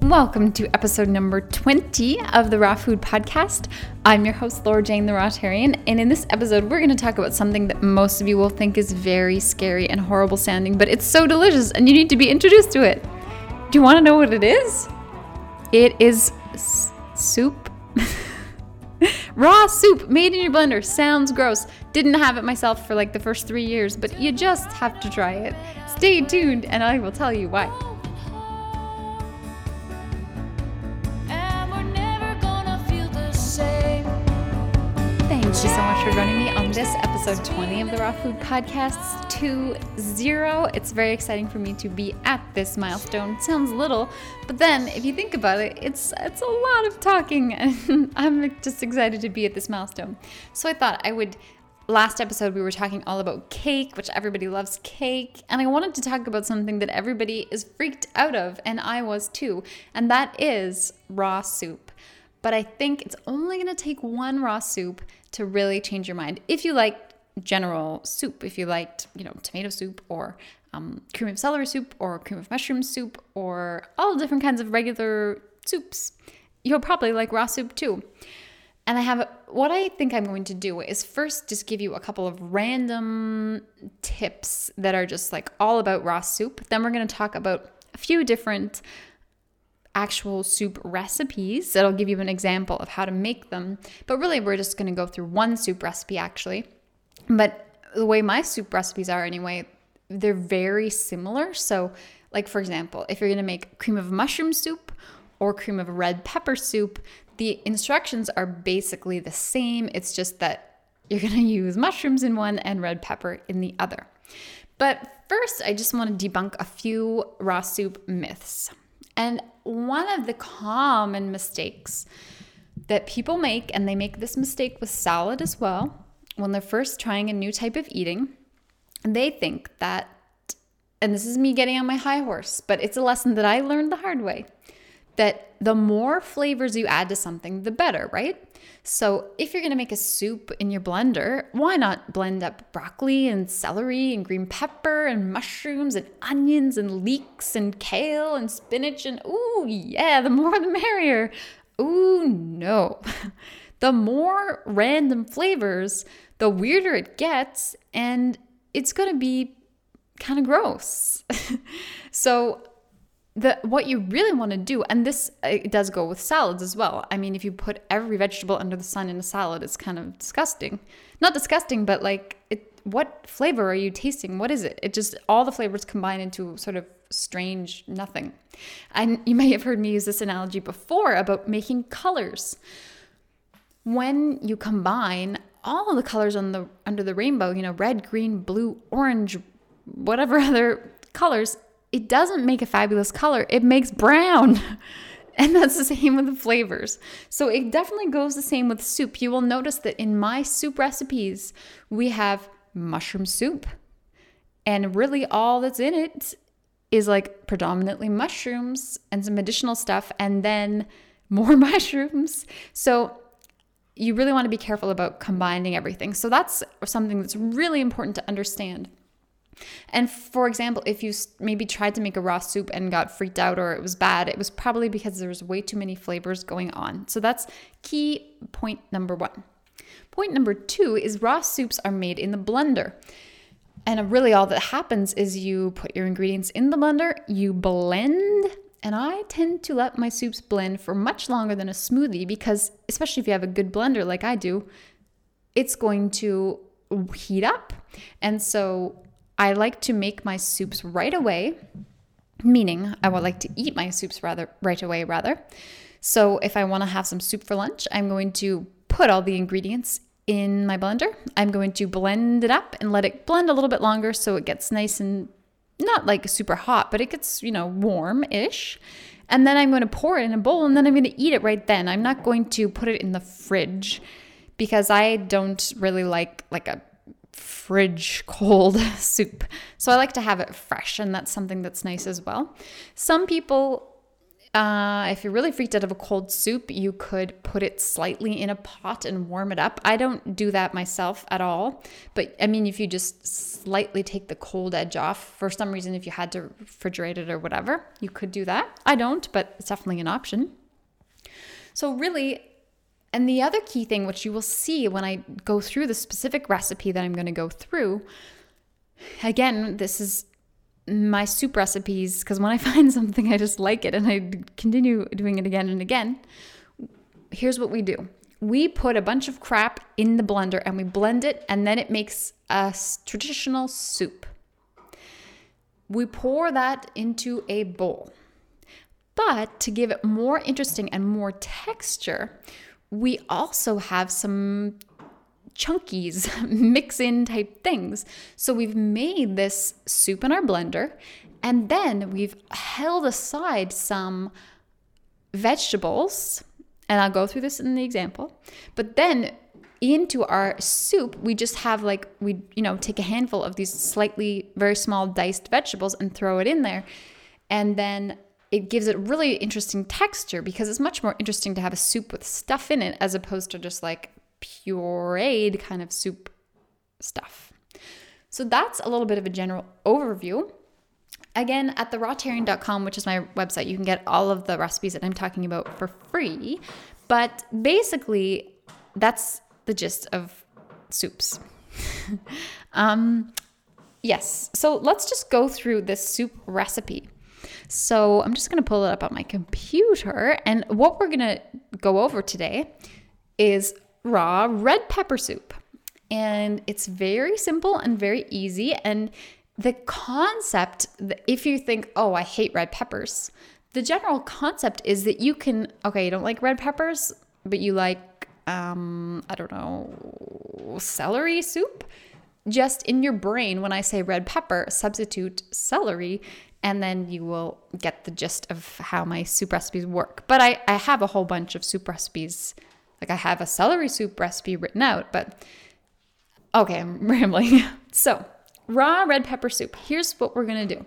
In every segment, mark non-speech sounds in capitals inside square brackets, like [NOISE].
Welcome to episode number 20 of the Raw Food Podcast. I'm your host, Laura Jane, the Rawtarian, and in this episode, we're going to talk about something that most of you will think is very scary and horrible sounding, but it's so delicious and you need to be introduced to it. Do you want to know what it is? It is s- soup. [LAUGHS] Raw soup made in your blender. Sounds gross. Didn't have it myself for like the first three years, but you just have to try it. Stay tuned and I will tell you why. For joining me on this episode 20 of the Raw Food Podcasts 2.0. It's very exciting for me to be at this milestone. It sounds little, but then if you think about it, it's it's a lot of talking [LAUGHS] and I'm just excited to be at this milestone. So I thought I would last episode we were talking all about cake, which everybody loves cake, and I wanted to talk about something that everybody is freaked out of and I was too, and that is raw soup but I think it's only to take one raw soup to really change your mind. If you like general soup, if you liked, you know, tomato soup or um, cream of celery soup or cream of mushroom soup or all different kinds of regular soups, you'll probably like raw soup too. And I have what I think I'm going to do is first just give you a couple of random tips that are just like all about raw soup. Then we're going to talk about a few different actual soup recipes that'll give you an example of how to make them. But really, we're just going to go through one soup recipe actually. But the way my soup recipes are, anyway, they're very similar. So, like for example, if you're going to make cream of mushroom soup or cream of red pepper soup, the instructions are basically the same. It's just that you're [LAUGHS] going to use mushrooms in one and red pepper in the other. But first, I just want to debunk a few raw soup myths. And one of the common mistakes that people make, and they make this mistake with salad as well, when they're first trying a new type of eating, they think that, and this is me getting on my high horse, but it's a lesson that I learned the hard way, that the more flavors you add to something, the better, right? So, if you're gonna make a soup in your blender, why not blend up broccoli and celery and green pepper and mushrooms and onions and leeks and kale and spinach and ooh, yeah, the more the merrier. Ooh, no. [LAUGHS] the more random flavors, the weirder it gets, and it's gonna be kind of gross. [LAUGHS] so, the what you really want to do and this it does go with salads as well. I mean if you put every vegetable under the sun in a salad it's kind of disgusting. Not disgusting but like it what flavor are you tasting? What is it? It just all the flavors combine into sort of strange nothing. And you may have heard me use this analogy before about making colors. When you combine all the colors on the under the rainbow you know red green blue orange whatever [LAUGHS] other colors it doesn't make a fabulous color, it makes brown. [LAUGHS] And that's the same with the flavors. So it definitely goes the same with soup. You will notice that in my soup recipes, we have mushroom soup. And really, all that's in it is like predominantly mushrooms and some additional stuff, and then [LAUGHS] more [LAUGHS] mushrooms. So you really want to be careful about combining everything. So that's something that's really important to understand. And for example, if you maybe tried to make a raw soup and got freaked out or it was bad, it was probably because there was way too many flavors going on. So that's key point number one. Point number two is raw soups are made in the blender. And really, all that happens is you put your ingredients in the blender, you blend, and I tend to let my soups blend for much longer than a smoothie because, especially if you have a good blender like I do, it's going to heat up. And so I like to make my soups right away, meaning I would like to eat my soups rather right away rather. So if I want to have some soup for lunch, I'm going to put all the ingredients in my blender. I'm going to blend it up and let it blend a little bit longer so it gets nice and not like super hot, but it gets, you know, warm-ish. And then I'm going to pour it in a bowl and then I'm going to eat it right then. I'm not going to put it in the fridge because I don't really like like a fridge cold [LAUGHS] soup. So I like to have it fresh, and that's something that's nice as well. Some people uh, if you're really freaked out of a cold soup, you could put it slightly in a pot and warm it up. I don't do that myself at all. But I mean, if you just slightly take the cold edge off, for some reason, if you had to refrigerate it or whatever, you could do that. I don't, but it's definitely an option. So, really, and the other key thing, which you will see when I go through the specific recipe that I'm going to go through, again, this is my soup recipes because when I [LAUGHS] find something, I just like it and I continue doing it again and again. Here's what we do we put a bunch of crap in the blender and we blend it, and then it makes a traditional soup. We pour that into a bowl. But to give it more interesting and more texture, we also have some chunkies, [LAUGHS] mix in type things. So we've made this soup in our blender and then we've held aside some vegetables. And I'll go through this in the example. But then into our soup, we just have like, we, you know, take a handful of these slightly very small diced vegetables and throw it in there. And then it gives it really interesting texture because it's much more interesting to have a soup with stuff in it as opposed to just like pureed kind of soup stuff. So that's a little bit of a general overview. Again, at the rawtarian.com, which is my website, you can get all of the recipes that I'm talking about for free. But basically, that's the gist of soups. [LAUGHS] um, yes, so let's just go through this soup recipe. So I'm just going to pull it up on my computer. And what we're going to go over today is raw red pepper soup. And it's very simple and very easy. And the concept, if you think, oh, I hate red peppers, the general concept is that you can, okay, you don't like red peppers, but you like, um, I don't know, celery soup. Just in your brain, when I say red pepper, substitute celery, and then you will get the gist of how my soup recipes work. But I, I have a whole bunch of soup recipes like I have a celery soup recipe written out, but okay, I'm [LAUGHS] rambling. So, raw red pepper soup. Here's what we're gonna do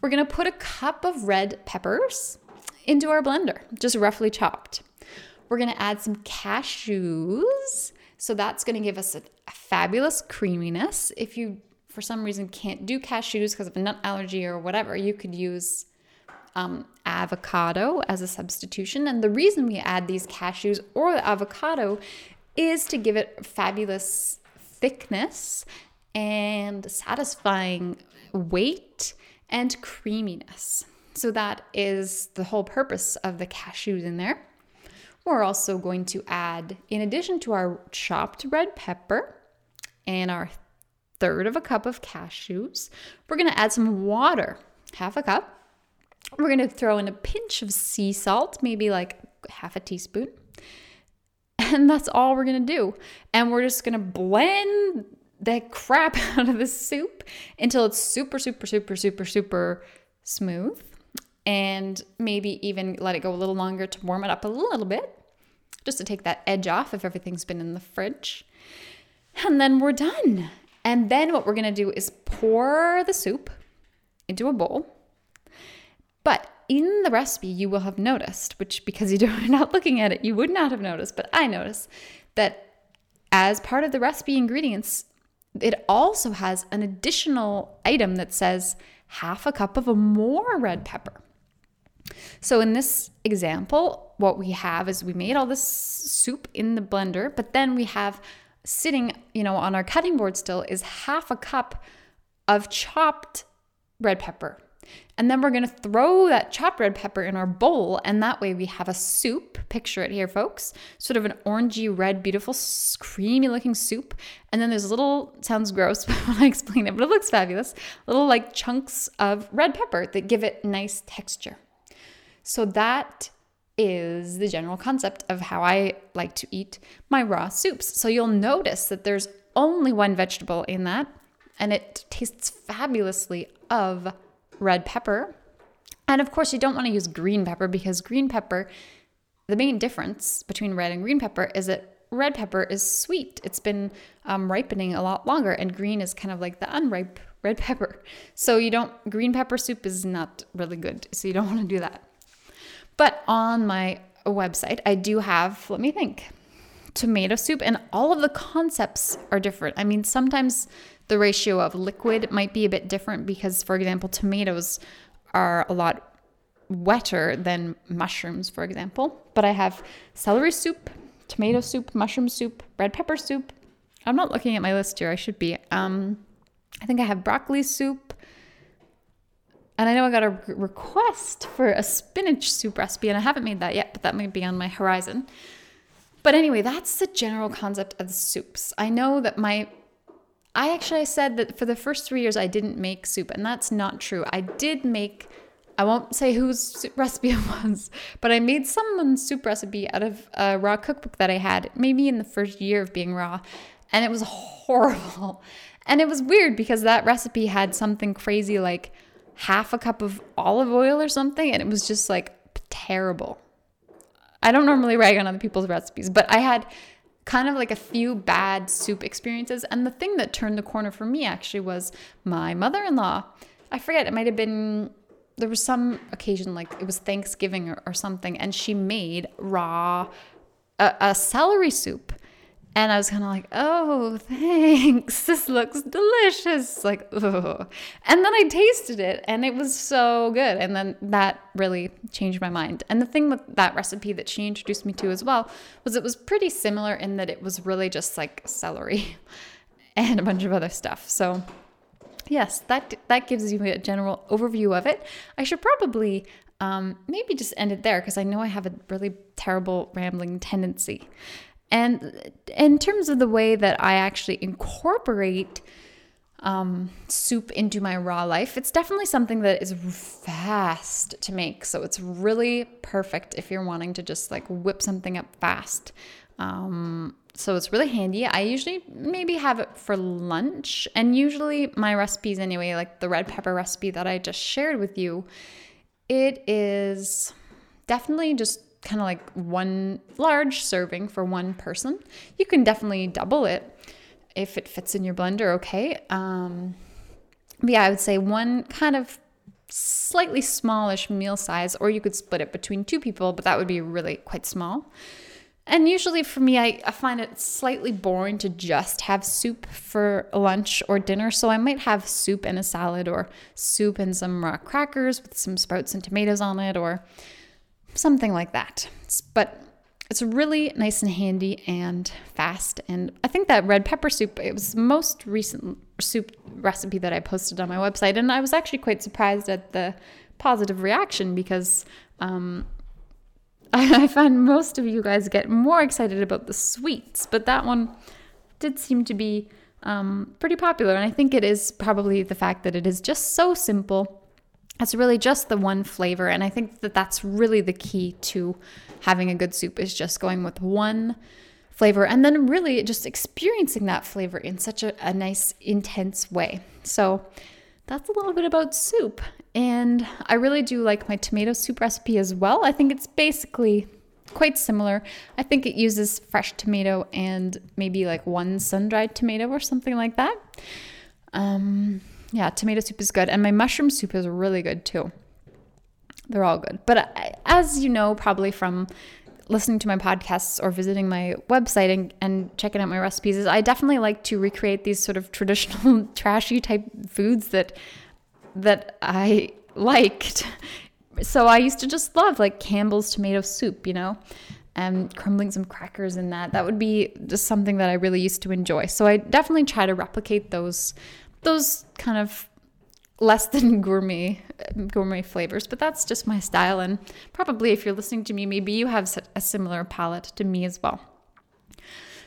we're gonna put a cup of red peppers into our blender, just roughly chopped. We're gonna add some cashews. So, that's gonna give us a, a fabulous creaminess. If you, for some reason, can't do cashews because of a nut allergy or whatever, you could use um, avocado as a substitution. And the reason we add these cashews or the avocado is to give it fabulous thickness and satisfying weight and creaminess. So that is the whole purpose of the cashews in there. We're also going to add, in addition to our chopped red pepper and our third of a cup of cashews, we're to add some water, half a cup. We're to throw in a pinch of sea salt, maybe like half a teaspoon. [LAUGHS] And that's all we're to do. And we're just to blend the crap [LAUGHS] out of the soup until it's super, super, super, super, super smooth. And maybe even let it go a little longer to warm it up a little bit, just to take that edge off if everything's been in the fridge. And then we're done. And then what we're going to do is pour the soup into a bowl but in the recipe, you will have noticed, which because you're [LAUGHS] not looking at it, you would not have noticed, but I noticed that as part of the recipe ingredients, it also has an additional item that says half a cup of a more red pepper. So in this example, what we have is we made all this soup in the blender, but then we have sitting, you know, on our cutting board still is half a cup of chopped red pepper. And then we're going to throw that chopped red pepper in our bowl. And that way we have a soup. Picture it here, folks. Sort of an orangey red, beautiful, creamy looking soup. And then there's little, sounds gross [LAUGHS] when I explain it, but it looks fabulous. Little like chunks of red pepper that give it nice texture. So that is the general concept of how I like to eat my raw soups. So you'll notice that there's only one vegetable in that, and it tastes fabulously of red pepper. And of course, you don't want to use green pepper because green pepper, the main difference between red and green pepper is that red pepper is sweet. It's been um, ripening a lot longer, and green is kind of like the unripe red pepper. So you don't, green pepper soup is not really good. So you don't want to do that. But on my website, I do have, let me think, tomato soup, and all of the concepts are different. I mean, sometimes the ratio of liquid might be a bit different because, for example, tomatoes are a lot wetter than mushrooms, for example. But I have celery soup, tomato soup, mushroom soup, red pepper soup. I'm not looking at my list here. I should be. Um, I think I have broccoli soup. And I know I got a request for a spinach soup recipe, and I haven't made that yet, but that might be on my horizon. But anyway, that's the general concept of soups. I know that my I actually said that for the first three years I didn't make soup, and that's not true. I did make, I won't say whose [LAUGHS] recipe it was, but I made someone's soup recipe out of a raw cookbook that I had, maybe in the first year of being raw, and it was [LAUGHS] horrible. And it was weird because that recipe had something crazy like half a cup of olive oil or something, and it was just like terrible. I don't normally rag on other people's recipes, but I had kind of like a few bad soup experiences. And the thing that turned the corner for me actually was my mother in law. I forget, it might have been, there was some occasion, like it was Thanksgiving or, or something, and she made raw, a, a celery soup. And I was kind of like, oh, thanks. [LAUGHS] This looks delicious. Like, oh. And then I tasted it and it was so good. And then that really changed my mind. And the thing with that recipe that she introduced me to as well was it was pretty similar in that it was really just like celery [LAUGHS] and a bunch of other stuff. So, yes, that that gives you a general overview of it. I should probably um, maybe just end it there because I know I have a really terrible rambling tendency. And in terms of the way that I actually incorporate um, soup into my raw life, it's definitely something that is fast to make. So it's really perfect if you're wanting to just like whip something up fast. Um, so it's really handy. I usually maybe have it for lunch, and usually my recipes, anyway, like the red pepper recipe that I just shared with you, it is definitely just kind of like one large serving for one person. You can definitely double it if it fits in your blender, okay? Um, yeah, I would say one kind of slightly smallish meal size, or you could split it between two people, but that would be really quite small. And usually for me, I, I find it slightly boring to just have soup for lunch or dinner. So I might have soup and a salad, or soup and some raw crackers with some sprouts and tomatoes on it, or something like that. But it's really nice and handy and fast. And I think that red pepper soup, it was most recent soup recipe that I posted on my website. And I was actually quite surprised at the positive reaction because um, I, [LAUGHS] I find most of you guys get more excited about the sweets, but that one did seem to be um, pretty popular. And I think it is probably the fact that it is just so simple it's really just the one flavor. And I think that that's really the key to having a good soup is just going with one flavor and then really just experiencing that flavor in such a, a nice, intense way. So that's a little bit about soup. And I really do like my tomato soup recipe as well. I think it's basically quite similar. I think it uses fresh tomato and maybe like one sun dried tomato or something like that. Um, yeah, tomato soup is good. And my mushroom soup is really good too. They're all good. But I, as you know, probably from listening to my podcasts or visiting my website and, and checking out my recipes, is I definitely like to recreate these sort of [LAUGHS] traditional trashy type foods that that I [LAUGHS] liked. So I used to just love like Campbell's tomato soup, you know, and crumbling some crackers in that. That would be just something that I really used to enjoy. So I definitely try to replicate those those kind of less than [LAUGHS] gourmet gourmet flavors but that's just my style. And probably if you're listening to me maybe you have a similar palate to me as well.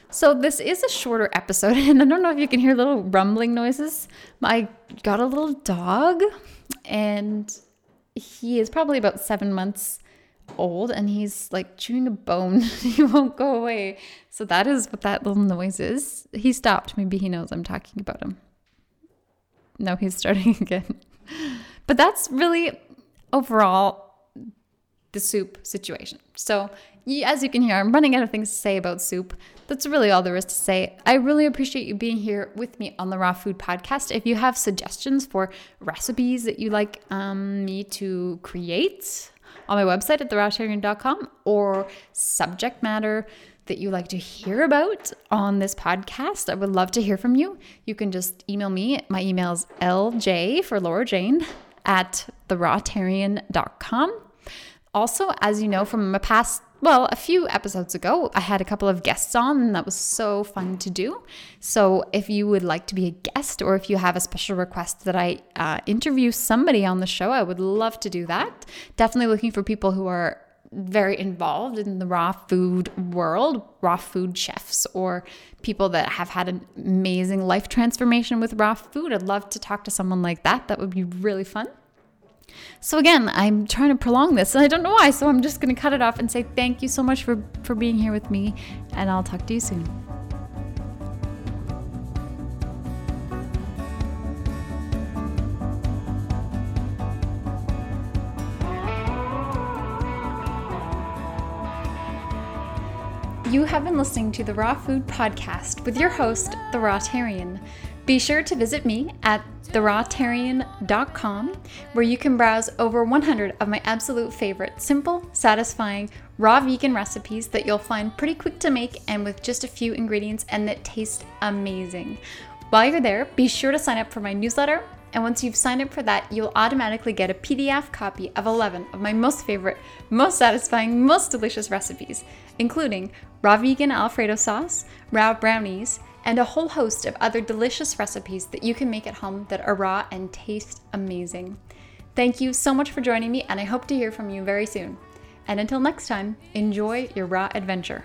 So this is a shorter episode [LAUGHS] and i don't know if you can hear little rumbling noises. I got a little dog and he is probably about seven months old and he's like chewing a bone. [LAUGHS] He won't go away. So that is what that little noise is. He stopped. Maybe he knows i'm talking about him no, he's starting [LAUGHS] again. But that's really overall the soup situation. So, as you can hear, I'm running out of things to say about soup. That's really all there is to say. I really appreciate you being here with me on the Raw Food Podcast. If you have suggestions for recipes that you like um, me to create, on my website at therawtarian.com or subject matter that you like to hear about on this podcast. I would love to hear from you. You can just email me. My email is lj for Laura Jane at therawtarian.com. Also, as you know from my past well, a few episodes ago, I had a couple of guests on, and that was so fun to do. So, if you would like to be a guest or if you have a special request that I uh, interview somebody on the show, I would love to do that. Definitely looking for people who are very involved in the raw food world, raw food chefs, or people that have had an amazing life transformation with raw food. I'd love to talk to someone like that. That would be really fun. So again, I'm trying to prolong this and I don't know why, so I'm just going to cut it off and say thank you so much for for being here with me and I'll talk to you soon. You have been listening to the Raw Food Podcast with your host, The Rawtarian. Be sure to visit me at therawtarian.com, where you can browse over 100 of my absolute favorite simple, satisfying, raw vegan recipes that you'll find pretty quick to make and with just a few ingredients and that taste amazing. While you're there, be sure to sign up for my newsletter. And once you've signed up for that, you'll automatically get a PDF copy of 11 of my most favorite, most satisfying, most delicious recipes, including raw vegan Alfredo sauce, raw brownies, and a whole host of other delicious recipes that you can make at home that are raw and taste amazing. Thank you so much for joining me, and I hope to hear from you very soon. And until next time, enjoy your raw adventure.